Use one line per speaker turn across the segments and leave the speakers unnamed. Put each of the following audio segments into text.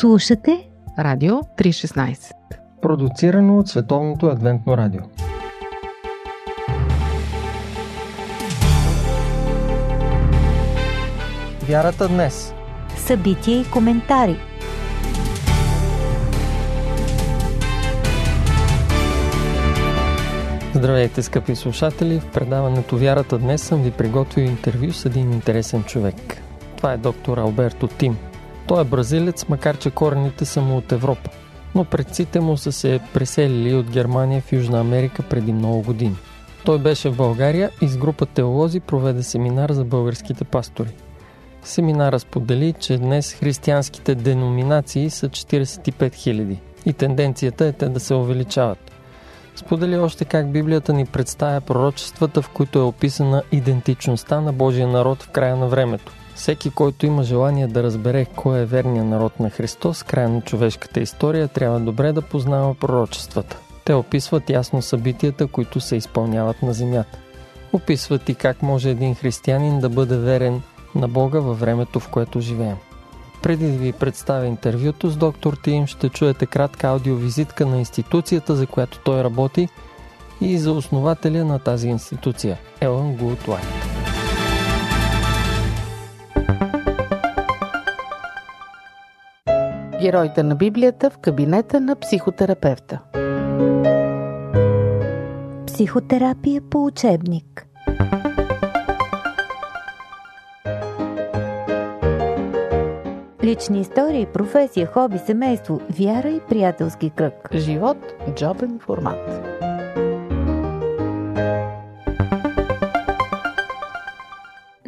Слушате
Радио 316
Продуцирано от Световното адвентно радио. Вярата днес.
Събития и коментари.
Здравейте, скъпи слушатели! В предаването Вярата днес съм ви приготвил интервю с един интересен човек. Това е доктор Алберто Тим – той е бразилец, макар че корените са му от Европа. Но предците му са се преселили от Германия в Южна Америка преди много години. Той беше в България и с група теолози проведе семинар за българските пастори. Семинара сподели, че днес християнските деноминации са 45 000 и тенденцията е те да се увеличават. Сподели още как Библията ни представя пророчествата, в които е описана идентичността на Божия народ в края на времето – всеки, който има желание да разбере кой е верният народ на Христос, края на човешката история, трябва добре да познава пророчествата. Те описват ясно събитията, които се изпълняват на земята. Описват и как може един християнин да бъде верен на Бога във времето, в което живеем. Преди да ви представя интервюто с доктор Тим, ще чуете кратка аудиовизитка на институцията, за която той работи и за основателя на тази институция – Елън Гултлайт.
Героите на Библията в кабинета на психотерапевта.
Психотерапия по учебник. Лични истории, професия, хоби, семейство, вяра и приятелски кръг.
Живот – джобен формат.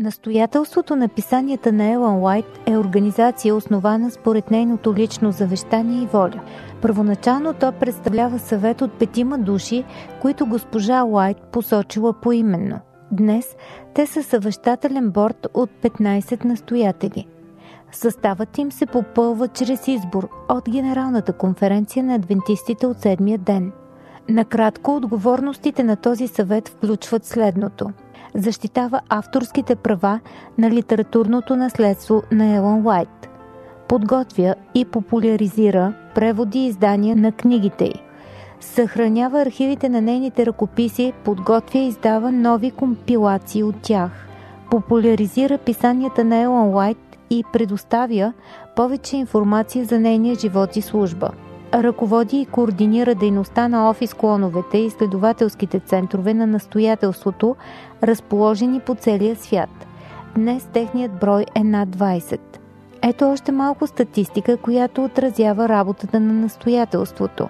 Настоятелството на писанията на Елън Уайт е организация, основана според нейното лично завещание и воля. Първоначално то представлява съвет от петима души, които госпожа Уайт посочила поименно. Днес те са съвещателен борт от 15 настоятели. Съставът им се попълва чрез избор от Генералната конференция на адвентистите от седмия ден. Накратко, отговорностите на този съвет включват следното – защитава авторските права на литературното наследство на Елон Уайт. Подготвя и популяризира преводи и издания на книгите й. Съхранява архивите на нейните ръкописи, подготвя и издава нови компилации от тях. Популяризира писанията на Елон Уайт и предоставя повече информация за нейния живот и служба – ръководи и координира дейността на офис клоновете и изследователските центрове на настоятелството, разположени по целия свят. Днес техният брой е над 20. Ето още малко статистика, която отразява работата на настоятелството.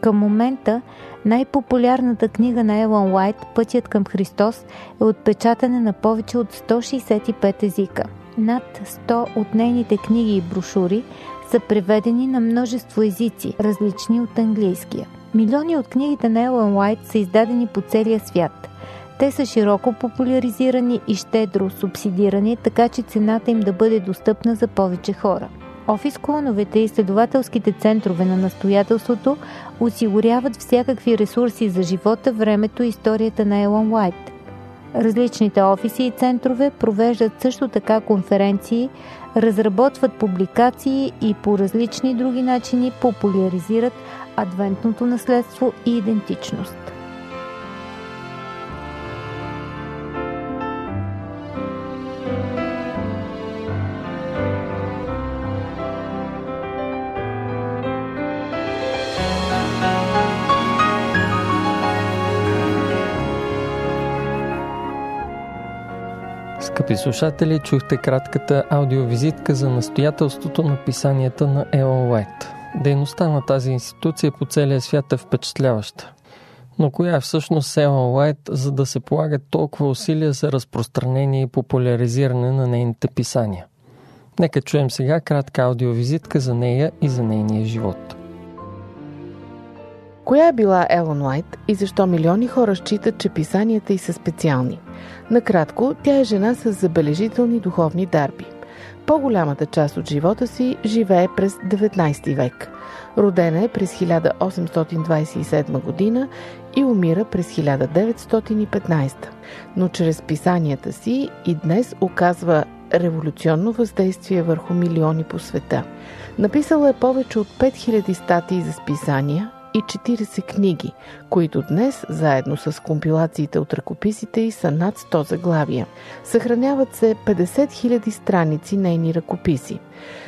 Към момента най-популярната книга на Елон Уайт «Пътят към Христос» е отпечатана на повече от 165 езика. Над 100 от нейните книги и брошури са преведени на множество езици, различни от английския. Милиони от книгите на Елън Уайт са издадени по целия свят. Те са широко популяризирани и щедро субсидирани, така че цената им да бъде достъпна за повече хора. Офис клоновете и изследователските центрове на настоятелството осигуряват всякакви ресурси за живота, времето и историята на Елон Уайт – Различните офиси и центрове провеждат също така конференции, разработват публикации и по различни други начини популяризират адвентното наследство и идентичност.
Скъпи слушатели, чухте кратката аудиовизитка за настоятелството на писанията на Елон Уайт. Дейността на тази институция по целия свят е впечатляваща. Но коя е всъщност Елон Уайт, за да се полагат толкова усилия за разпространение и популяризиране на нейните писания? Нека чуем сега кратка аудиовизитка за нея и за нейния живот.
Коя е била Елон Уайт и защо милиони хора считат, че писанията й са специални? Накратко, тя е жена с забележителни духовни дарби. По-голямата част от живота си живее през 19 век. Родена е през 1827 година и умира през 1915. Но чрез писанията си и днес оказва революционно въздействие върху милиони по света. Написала е повече от 5000 статии за списания, и 40 книги, които днес, заедно с компилациите от ръкописите й, са над 100 заглавия. Съхраняват се 50 000 страници нейни ръкописи.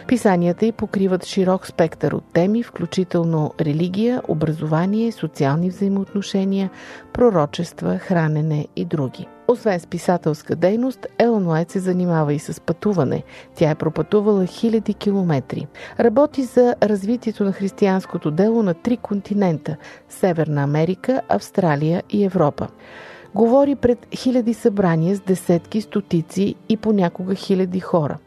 Писанията й покриват широк спектър от теми, включително религия, образование, социални взаимоотношения, пророчества, хранене и други. Освен с писателска дейност, Елон Уайт се занимава и с пътуване. Тя е пропътувала хиляди километри. Работи за развитието на християнското дело на три континента – Северна Америка, Австралия и Европа. Говори пред хиляди събрания с десетки, стотици и понякога хиляди хора.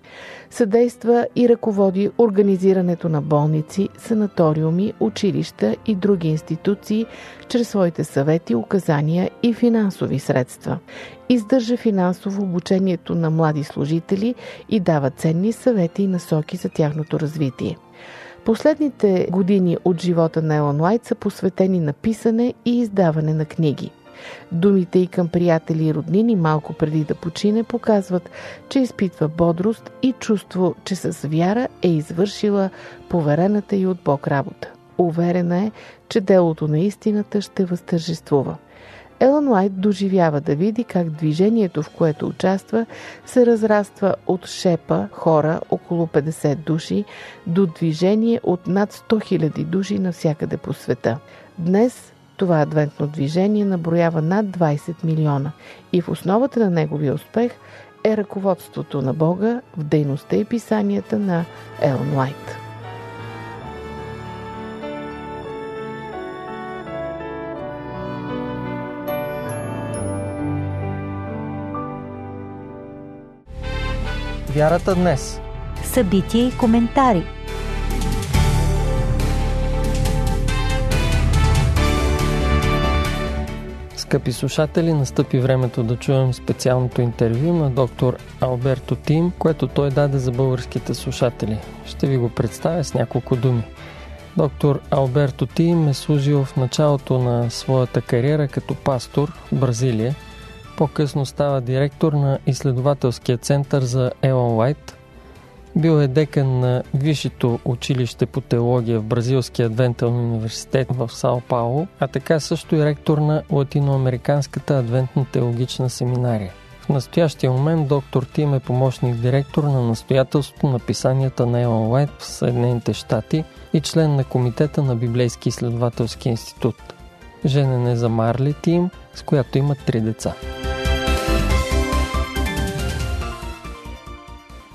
Съдейства и ръководи организирането на болници, санаториуми, училища и други институции чрез своите съвети, указания и финансови средства. Издържа финансово обучението на млади служители и дава ценни съвети и насоки за тяхното развитие. Последните години от живота на Елон Уайт са посветени на писане и издаване на книги – Думите и към приятели и роднини малко преди да почине показват, че изпитва бодрост и чувство, че с вяра е извършила поверената и от Бог работа. Уверена е, че делото на истината ще възтържествува. Елън Уайт доживява да види как движението, в което участва, се разраства от шепа хора, около 50 души, до движение от над 100 000 души навсякъде по света. Днес това адвентно движение наброява над 20 милиона и в основата на неговия успех е ръководството на Бога в дейността и писанията на Елон Уайт.
Вярата днес.
Събития и коментари –
Скъпи слушатели, настъпи времето да чуем специалното интервю на доктор Алберто Тим, което той даде за българските слушатели. Ще ви го представя с няколко думи. Доктор Алберто Тим е служил в началото на своята кариера като пастор в Бразилия. По-късно става директор на изследователския център за Елон Уайт – бил е декан на Висшето училище по теология в Бразилския адвентен университет в Сао Пауло, а така също и ректор на Латиноамериканската адвентна теологична семинария. В настоящия момент доктор Тим е помощник директор на настоятелството на писанията на Елон Уайт в Съединените щати и член на комитета на Библейски изследователски институт. Женен е за Марли Тим, с която има три деца.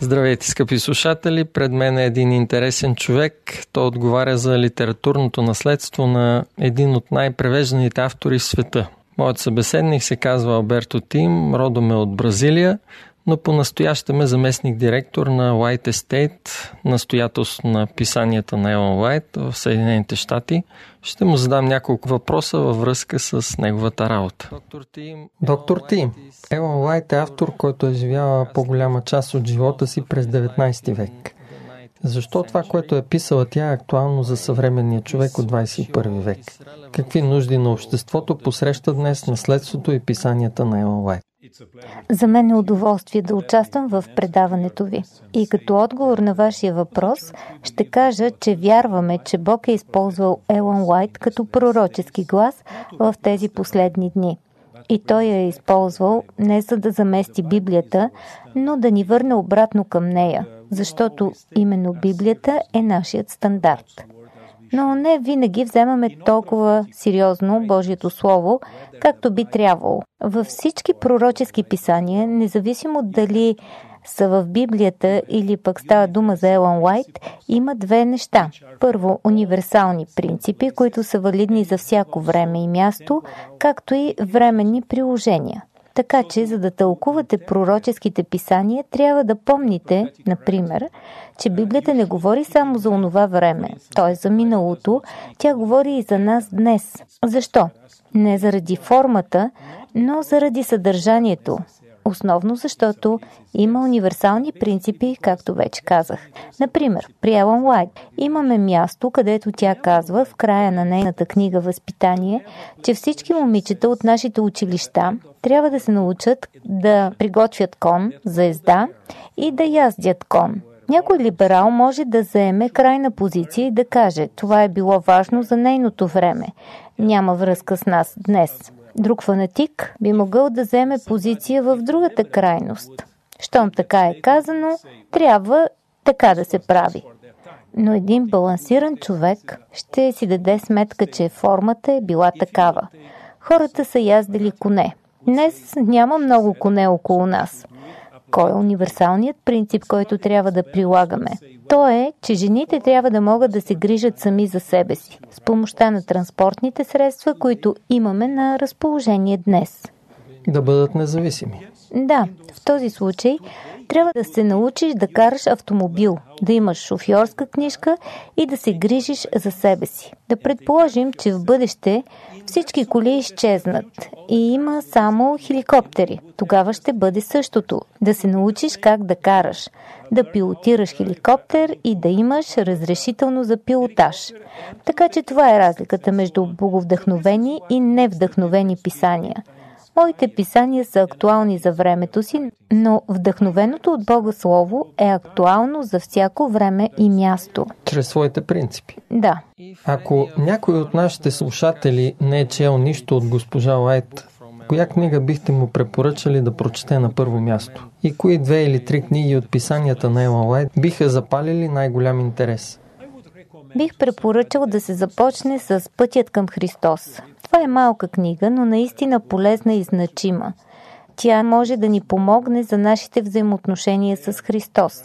Здравейте, скъпи слушатели! Пред мен е един интересен човек. Той отговаря за литературното наследство на един от най-превежданите автори в света. Моят събеседник се казва Алберто Тим, родом е от Бразилия, но по-настоящем е заместник директор на White Estate, настоятелство на писанията на Елон Уайт в Съединените щати. Ще му задам няколко въпроса във връзка с неговата работа. Доктор Тим Елон Уайт е автор, който е живял по-голяма част от живота си през 19 век. Защо това, което е писала тя, е актуално за съвременния човек от 21 век? Какви нужди на обществото посреща днес наследството и писанията на Елон Уайт?
За мен е удоволствие да участвам в предаването ви. И като отговор на вашия въпрос, ще кажа, че вярваме, че Бог е използвал Елон Уайт като пророчески глас в тези последни дни. И той я е използвал не за да замести Библията, но да ни върне обратно към нея, защото именно Библията е нашият стандарт но не винаги вземаме толкова сериозно Божието Слово, както би трябвало. Във всички пророчески писания, независимо дали са в Библията или пък става дума за Елан Уайт, има две неща. Първо, универсални принципи, които са валидни за всяко време и място, както и временни приложения. Така че, за да тълкувате пророческите писания, трябва да помните, например, че Библията не говори само за онова време, т.е. за миналото, тя говори и за нас днес. Защо? Не заради формата, но заради съдържанието. Основно защото има универсални принципи, както вече казах. Например, при Елън Уайт имаме място, където тя казва в края на нейната книга Възпитание, че всички момичета от нашите училища трябва да се научат да приготвят кон за езда и да яздят кон. Някой либерал може да заеме крайна позиция и да каже, това е било важно за нейното време. Няма връзка с нас днес. Друг фанатик би могъл да вземе позиция в другата крайност. Щом така е казано, трябва така да се прави. Но един балансиран човек ще си даде сметка, че формата е била такава. Хората са яздили коне. Днес няма много коне около нас. Кой е универсалният принцип, който трябва да прилагаме? То е, че жените трябва да могат да се грижат сами за себе си, с помощта на транспортните средства, които имаме на разположение днес.
Да бъдат независими.
Да, в този случай трябва да се научиш да караш автомобил, да имаш шофьорска книжка и да се грижиш за себе си. Да предположим, че в бъдеще всички коли изчезнат и има само хеликоптери. Тогава ще бъде същото. Да се научиш как да караш, да пилотираш хеликоптер и да имаш разрешително за пилотаж. Така че това е разликата между боговдъхновени и невдъхновени писания – Моите писания са актуални за времето си, но вдъхновеното от Бога Слово е актуално за всяко време и място.
Чрез своите принципи.
Да.
Ако някой от нашите слушатели не е чел нищо от госпожа Лайт, коя книга бихте му препоръчали да прочете на първо място? И кои две или три книги от писанията на Ела Лайт биха запалили най-голям интерес?
Бих препоръчал да се започне с Пътят към Христос. Това е малка книга, но наистина полезна и значима. Тя може да ни помогне за нашите взаимоотношения с Христос.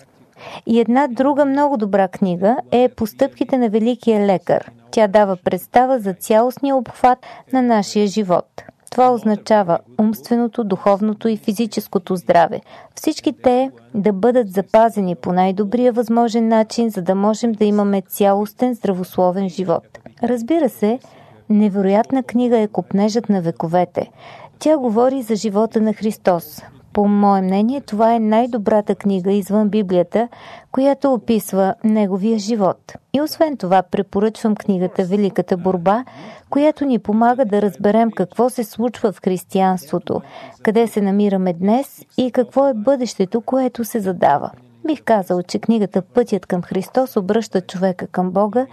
И една друга много добра книга е Постъпките на Великия лекар. Тя дава представа за цялостния обхват на нашия живот. Това означава умственото, духовното и физическото здраве. Всички те да бъдат запазени по най-добрия възможен начин, за да можем да имаме цялостен здравословен живот. Разбира се, невероятна книга е Копнежът на вековете. Тя говори за живота на Христос. По мое мнение, това е най-добрата книга извън Библията, която описва неговия живот. И освен това, препоръчвам книгата Великата борба, която ни помага да разберем какво се случва в християнството, къде се намираме днес и какво е бъдещето, което се задава. Бих казал, че книгата Пътят към Христос обръща човека към Бога,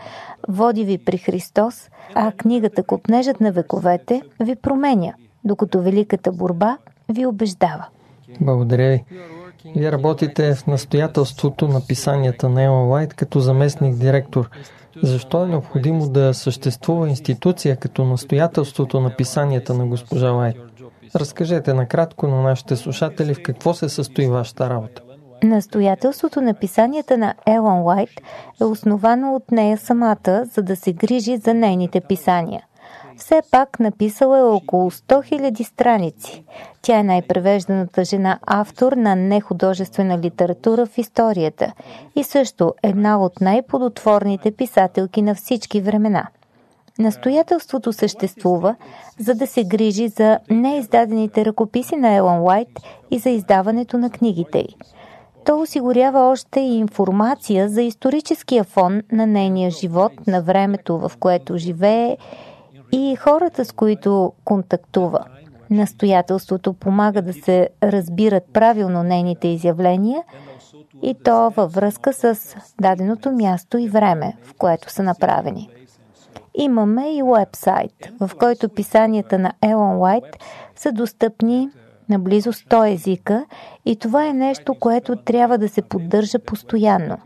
води ви при Христос, а книгата Копнежът на вековете ви променя, докато Великата борба ви убеждава.
Благодаря ви. Вие работите в настоятелството на писанията на Елън Лайт като заместник директор. Защо е необходимо да съществува институция като настоятелството на писанията на госпожа Лайт? Разкажете накратко на нашите слушатели в какво се състои вашата работа.
Настоятелството на писанията на Елон Уайт е основано от нея самата, за да се грижи за нейните писания. Все пак написала е около 100 000 страници. Тя е най-превежданата жена автор на нехудожествена литература в историята и също една от най-плодотворните писателки на всички времена. Настоятелството съществува, за да се грижи за неиздадените ръкописи на Елон Уайт и за издаването на книгите й. То осигурява още и информация за историческия фон на нейния живот, на времето, в което живее и хората, с които контактува. Настоятелството помага да се разбират правилно нейните изявления и то във връзка с даденото място и време, в което са направени. Имаме и уебсайт, в който писанията на Елон Уайт са достъпни на близо 100 езика и това е нещо, което трябва да се поддържа постоянно.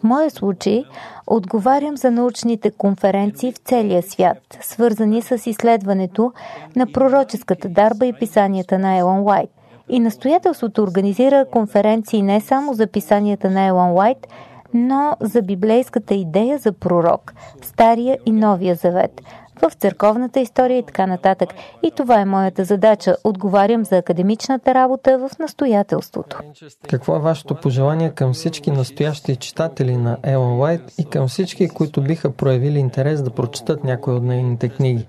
В моя случай отговарям за научните конференции в целия свят, свързани с изследването на пророческата дарба и писанията на Елон Уайт. И настоятелството организира конференции не само за писанията на Елон Уайт, но за библейската идея за пророк, Стария и Новия завет, в църковната история и така нататък. И това е моята задача. Отговарям за академичната работа в настоятелството.
Какво е вашето пожелание към всички настоящи читатели на Елон Уайт и към всички, които биха проявили интерес да прочитат някои от нейните книги?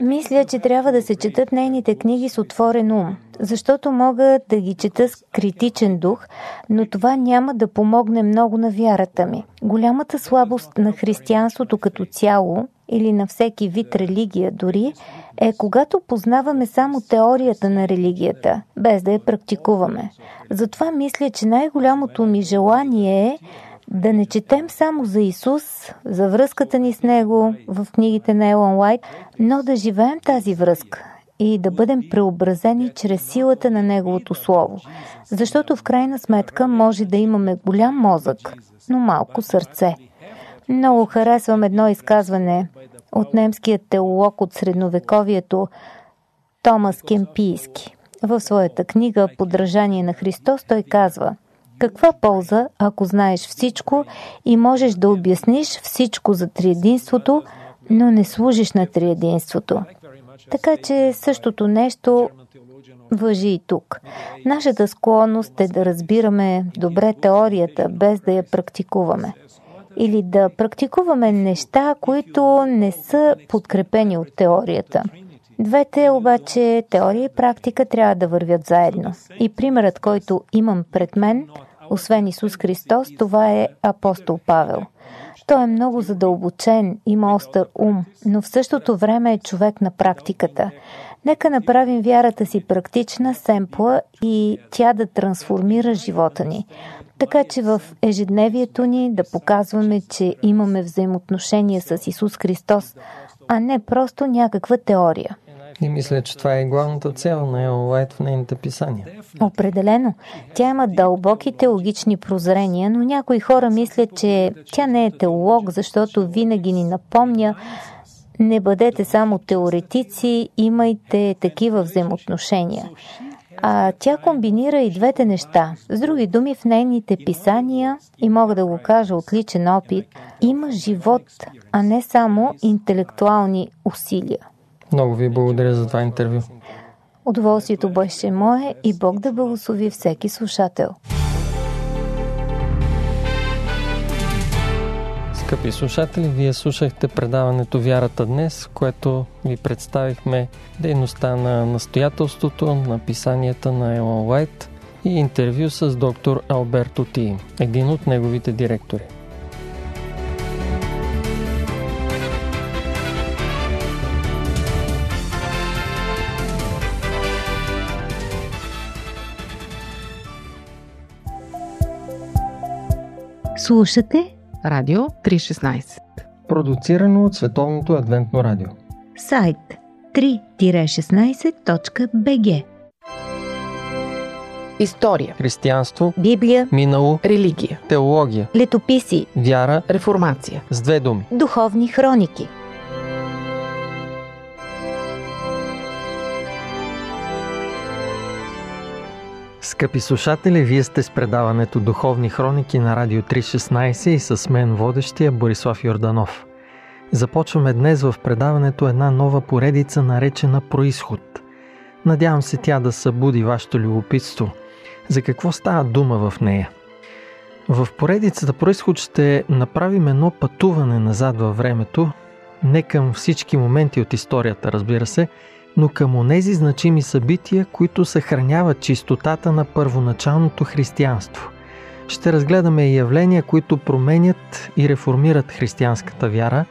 Мисля, че трябва да се четат нейните книги с отворен ум, защото мога да ги чета с критичен дух, но това няма да помогне много на вярата ми. Голямата слабост на християнството като цяло или на всеки вид религия дори, е когато познаваме само теорията на религията, без да я практикуваме. Затова мисля, че най-голямото ми желание е да не четем само за Исус, за връзката ни с Него в книгите на Елон Уайт, но да живеем тази връзка и да бъдем преобразени чрез силата на Неговото Слово. Защото в крайна сметка може да имаме голям мозък, но малко сърце. Много харесвам едно изказване от немският теолог от средновековието Томас Кемпийски. В своята книга Подражание на Христос той казва Каква полза, ако знаеш всичко и можеш да обясниш всичко за триединството, но не служиш на триединството? Така че същото нещо въжи и тук. Нашата склонност е да разбираме добре теорията, без да я практикуваме или да практикуваме неща, които не са подкрепени от теорията. Двете обаче, теория и практика, трябва да вървят заедно. И примерът, който имам пред мен, освен Исус Христос, това е апостол Павел. Той е много задълбочен, има остър ум, но в същото време е човек на практиката. Нека направим вярата си практична, семпла и тя да трансформира живота ни. Така че в ежедневието ни да показваме, че имаме взаимоотношения с Исус Христос, а не просто някаква теория.
И мисля, че това е главната цел на Ел Уайт в нейните писания.
Определено. Тя има дълбоки теологични прозрения, но някои хора мислят, че тя не е теолог, защото винаги ни напомня не бъдете само теоретици, имайте такива взаимоотношения. А тя комбинира и двете неща. С други думи, в нейните писания, и мога да го кажа от личен опит, има живот, а не само интелектуални усилия.
Много ви благодаря за това интервю.
Удоволствието беше мое и Бог да благослови всеки слушател.
Скъпи слушатели, вие слушахте предаването Вярата днес, което ви представихме дейността на настоятелството на писанията на Елон Уайт и интервю с доктор Алберто Ти, един от неговите директори.
Слушате
Радио 316.
Продуцирано от Световното адвентно радио.
сайт 3-16.bg
История,
Християнство,
Библия,
минало,
религия,
теология,
летописи,
вяра
реформация.
с две думи.
духовни хроники.
Скъпи слушатели, вие сте с предаването Духовни хроники на Радио 316 и с мен водещия Борислав Йорданов. Започваме днес в предаването една нова поредица, наречена Происход. Надявам се тя да събуди вашето любопитство. За какво става дума в нея? В поредицата Происход ще направим едно пътуване назад във времето, не към всички моменти от историята, разбира се, но към онези значими събития, които съхраняват чистотата на първоначалното християнство. Ще разгледаме явления, които променят и реформират християнската вяра,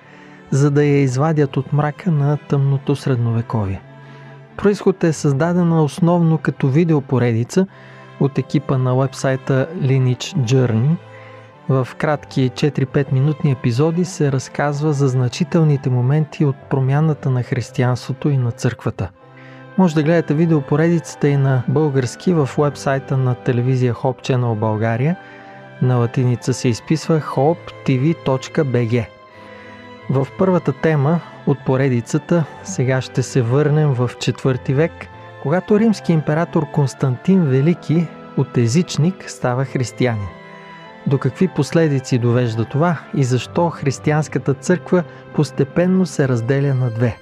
за да я извадят от мрака на тъмното средновековие. Происход е създадена основно като видеопоредица от екипа на вебсайта Lineage Journey – в кратки 4-5 минутни епизоди се разказва за значителните моменти от промяната на християнството и на църквата. Може да гледате видеопоредицата и на български в вебсайта на телевизия Hope Channel България. На латиница се изписва hoptv.bg. В първата тема от поредицата сега ще се върнем в 4 век, когато римски император Константин Велики от езичник става християнин. До какви последици довежда това и защо християнската църква постепенно се разделя на две?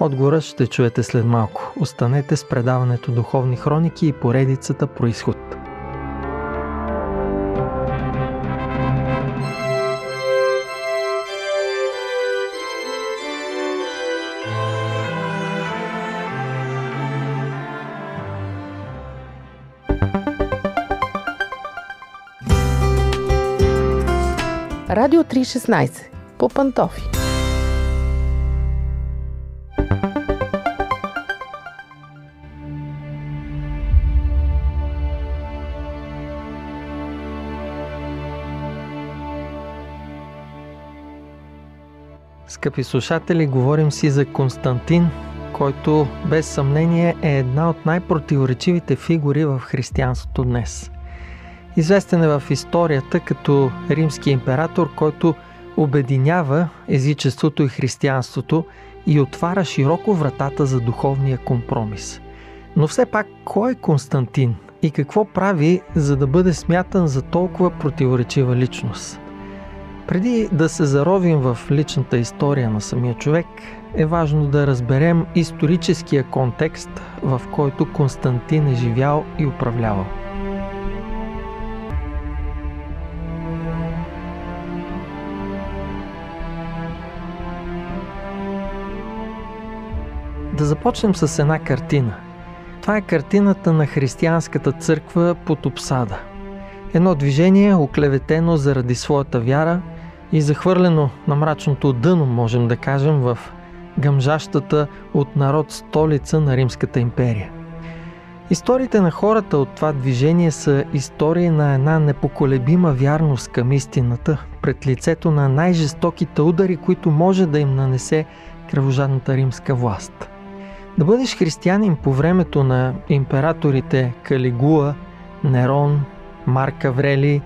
Отговорът ще чуете след малко. Останете с предаването Духовни хроники и поредицата Происход.
Радио 316 по Пантофи.
Скъпи слушатели, говорим си за Константин, който без съмнение е една от най-противоречивите фигури в християнството днес. Известен е в историята като римски император, който обединява езичеството и християнството и отваря широко вратата за духовния компромис. Но все пак, кой е Константин и какво прави, за да бъде смятан за толкова противоречива личност? Преди да се заровим в личната история на самия човек, е важно да разберем историческия контекст, в който Константин е живял и управлявал. Да започнем с една картина. Това е картината на християнската църква под обсада. Едно движение, оклеветено заради своята вяра и захвърлено на мрачното дъно, можем да кажем, в гъмжащата от народ столица на Римската империя. Историите на хората от това движение са истории на една непоколебима вярност към истината пред лицето на най-жестоките удари, които може да им нанесе кръвожадната римска власт. Да бъдеш християнин по времето на императорите Калигула, Нерон, Марк Аврели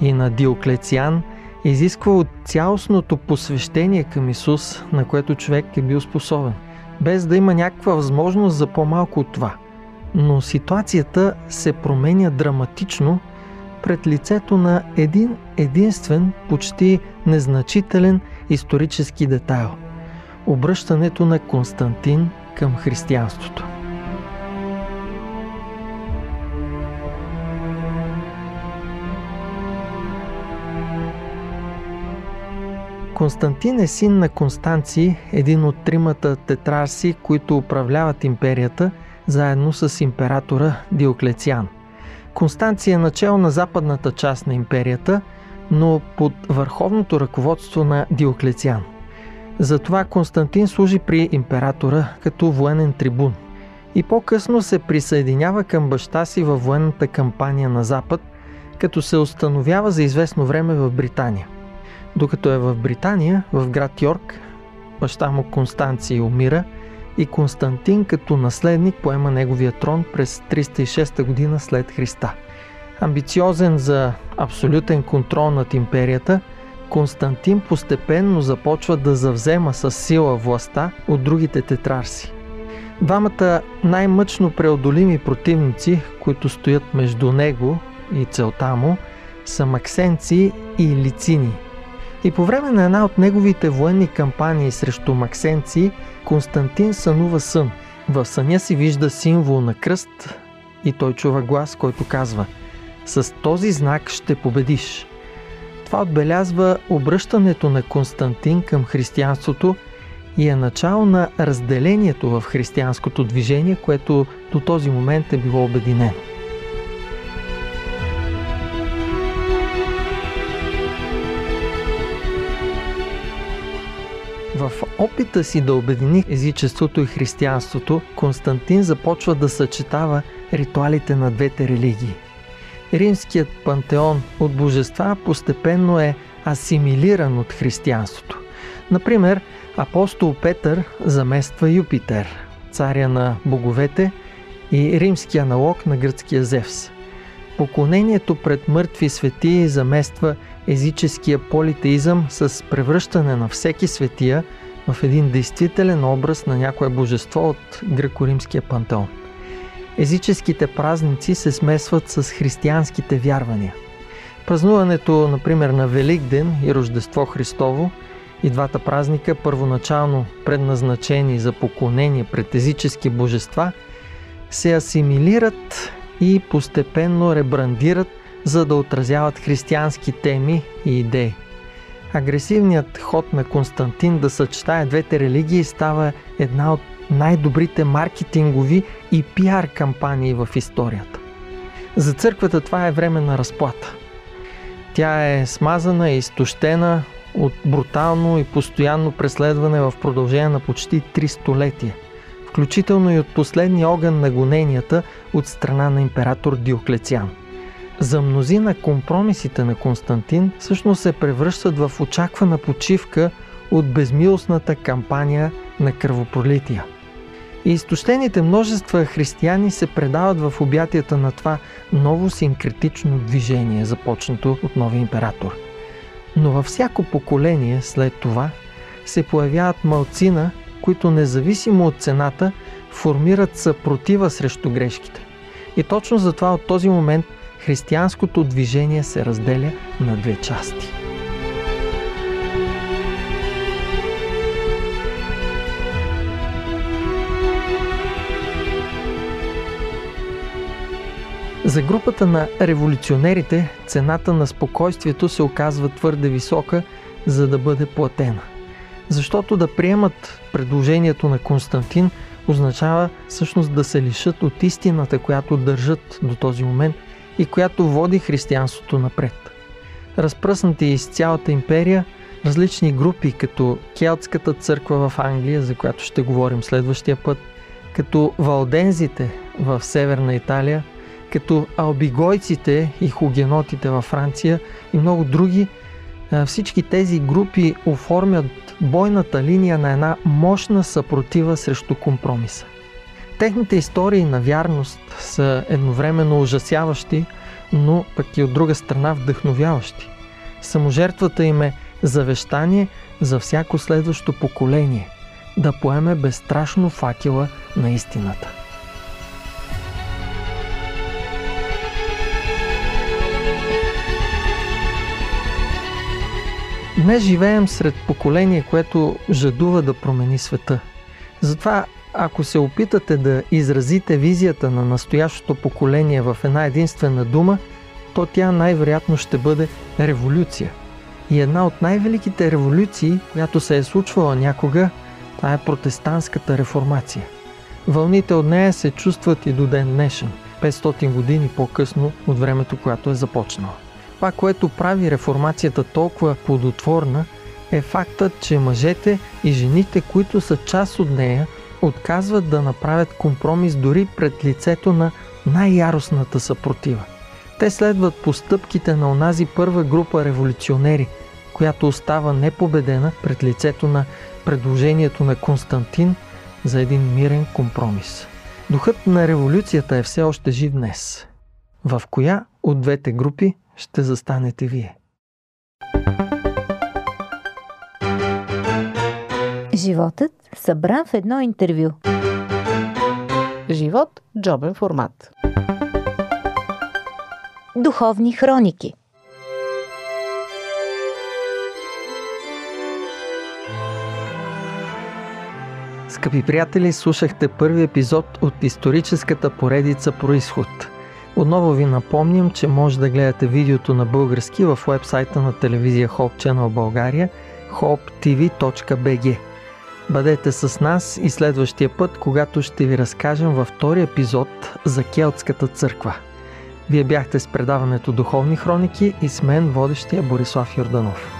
и на Диоклециан изисква от цялостното посвещение към Исус, на което човек е бил способен, без да има някаква възможност за по-малко от това. Но ситуацията се променя драматично пред лицето на един единствен, почти незначителен исторически детайл – обръщането на Константин към християнството. Константин е син на Констанци, един от тримата тетрарси, които управляват империята, заедно с императора Диоклециан. Констанци е начало на западната част на империята, но под върховното ръководство на Диоклециан. Затова Константин служи при императора като военен трибун и по-късно се присъединява към баща си във военната кампания на Запад, като се установява за известно време в Британия – докато е в Британия, в град Йорк, баща му Констанций умира и Константин като наследник поема неговия трон през 306 година след Христа. Амбициозен за абсолютен контрол над империята, Константин постепенно започва да завзема с сила властта от другите тетрарси. Двамата най-мъчно преодолими противници, които стоят между него и целта му, са Максенци и Лицини – и по време на една от неговите военни кампании срещу максенци, Константин сънува сън. В съня си вижда символ на кръст и той чува глас, който казва «С този знак ще победиш». Това отбелязва обръщането на Константин към християнството и е начало на разделението в християнското движение, което до този момент е било обединено. В опита си да обедини езичеството и християнството, Константин започва да съчетава ритуалите на двете религии. Римският пантеон от божества постепенно е асимилиран от християнството. Например, апостол Петър замества Юпитер, царя на боговете и римски аналог на гръцкия Зевс. Поклонението пред мъртви светии замества езическия политеизъм с превръщане на всеки светия в един действителен образ на някое божество от греко-римския пантеон. Езическите празници се смесват с християнските вярвания. Празнуването, например, на Великден и Рождество Христово и двата празника, първоначално предназначени за поклонение пред езически божества, се асимилират и постепенно ребрандират за да отразяват християнски теми и идеи. Агресивният ход на Константин да съчетае двете религии става една от най-добрите маркетингови и пиар кампании в историята. За църквата това е време на разплата. Тя е смазана и изтощена от брутално и постоянно преследване в продължение на почти три столетия, включително и от последния огън на гоненията от страна на император Диоклециан. За мнозина компромисите на Константин всъщност се превръщат в очаквана почивка от безмилостната кампания на кръвопролития. И изтощените множества християни се предават в обятията на това ново синкретично движение, започнато от новия император. Но във всяко поколение след това се появяват малцина, които независимо от цената формират съпротива срещу грешките. И точно затова от този момент християнското движение се разделя на две части. За групата на революционерите цената на спокойствието се оказва твърде висока, за да бъде платена. Защото да приемат предложението на Константин означава всъщност да се лишат от истината, която държат до този момент и която води християнството напред. Разпръснати из цялата империя, различни групи, като Келтската църква в Англия, за която ще говорим следващия път, като валдензите в Северна Италия – като албигойците и хугенотите във Франция и много други, всички тези групи оформят бойната линия на една мощна съпротива срещу компромиса. Техните истории на вярност са едновременно ужасяващи, но пък и от друга страна вдъхновяващи. Саможертвата им е завещание за всяко следващо поколение да поеме безстрашно факела на истината. Днес живеем сред поколение, което жадува да промени света. Затова, ако се опитате да изразите визията на настоящото поколение в една единствена дума, то тя най-вероятно ще бъде революция. И една от най-великите революции, която се е случвала някога, това е протестантската реформация. Вълните от нея се чувстват и до ден днешен, 500 години по-късно от времето, което е започнала. Това, което прави реформацията толкова плодотворна, е фактът, че мъжете и жените, които са част от нея, отказват да направят компромис дори пред лицето на най-яростната съпротива. Те следват постъпките на онази първа група революционери, която остава непобедена пред лицето на предложението на Константин за един мирен компромис. Духът на революцията е все още жив днес. В коя от двете групи ще застанете вие.
Животът събран в едно интервю.
Живот – джобен формат.
Духовни хроники
Скъпи приятели, слушахте първи епизод от историческата поредица Происход – отново ви напомням, че може да гледате видеото на български в вебсайта на телевизия Hope Channel България hopetv.bg. Бъдете с нас и следващия път, когато ще ви разкажем във втори епизод за Келтската църква. Вие бяхте с предаването Духовни хроники и с мен водещия Борислав Йорданов.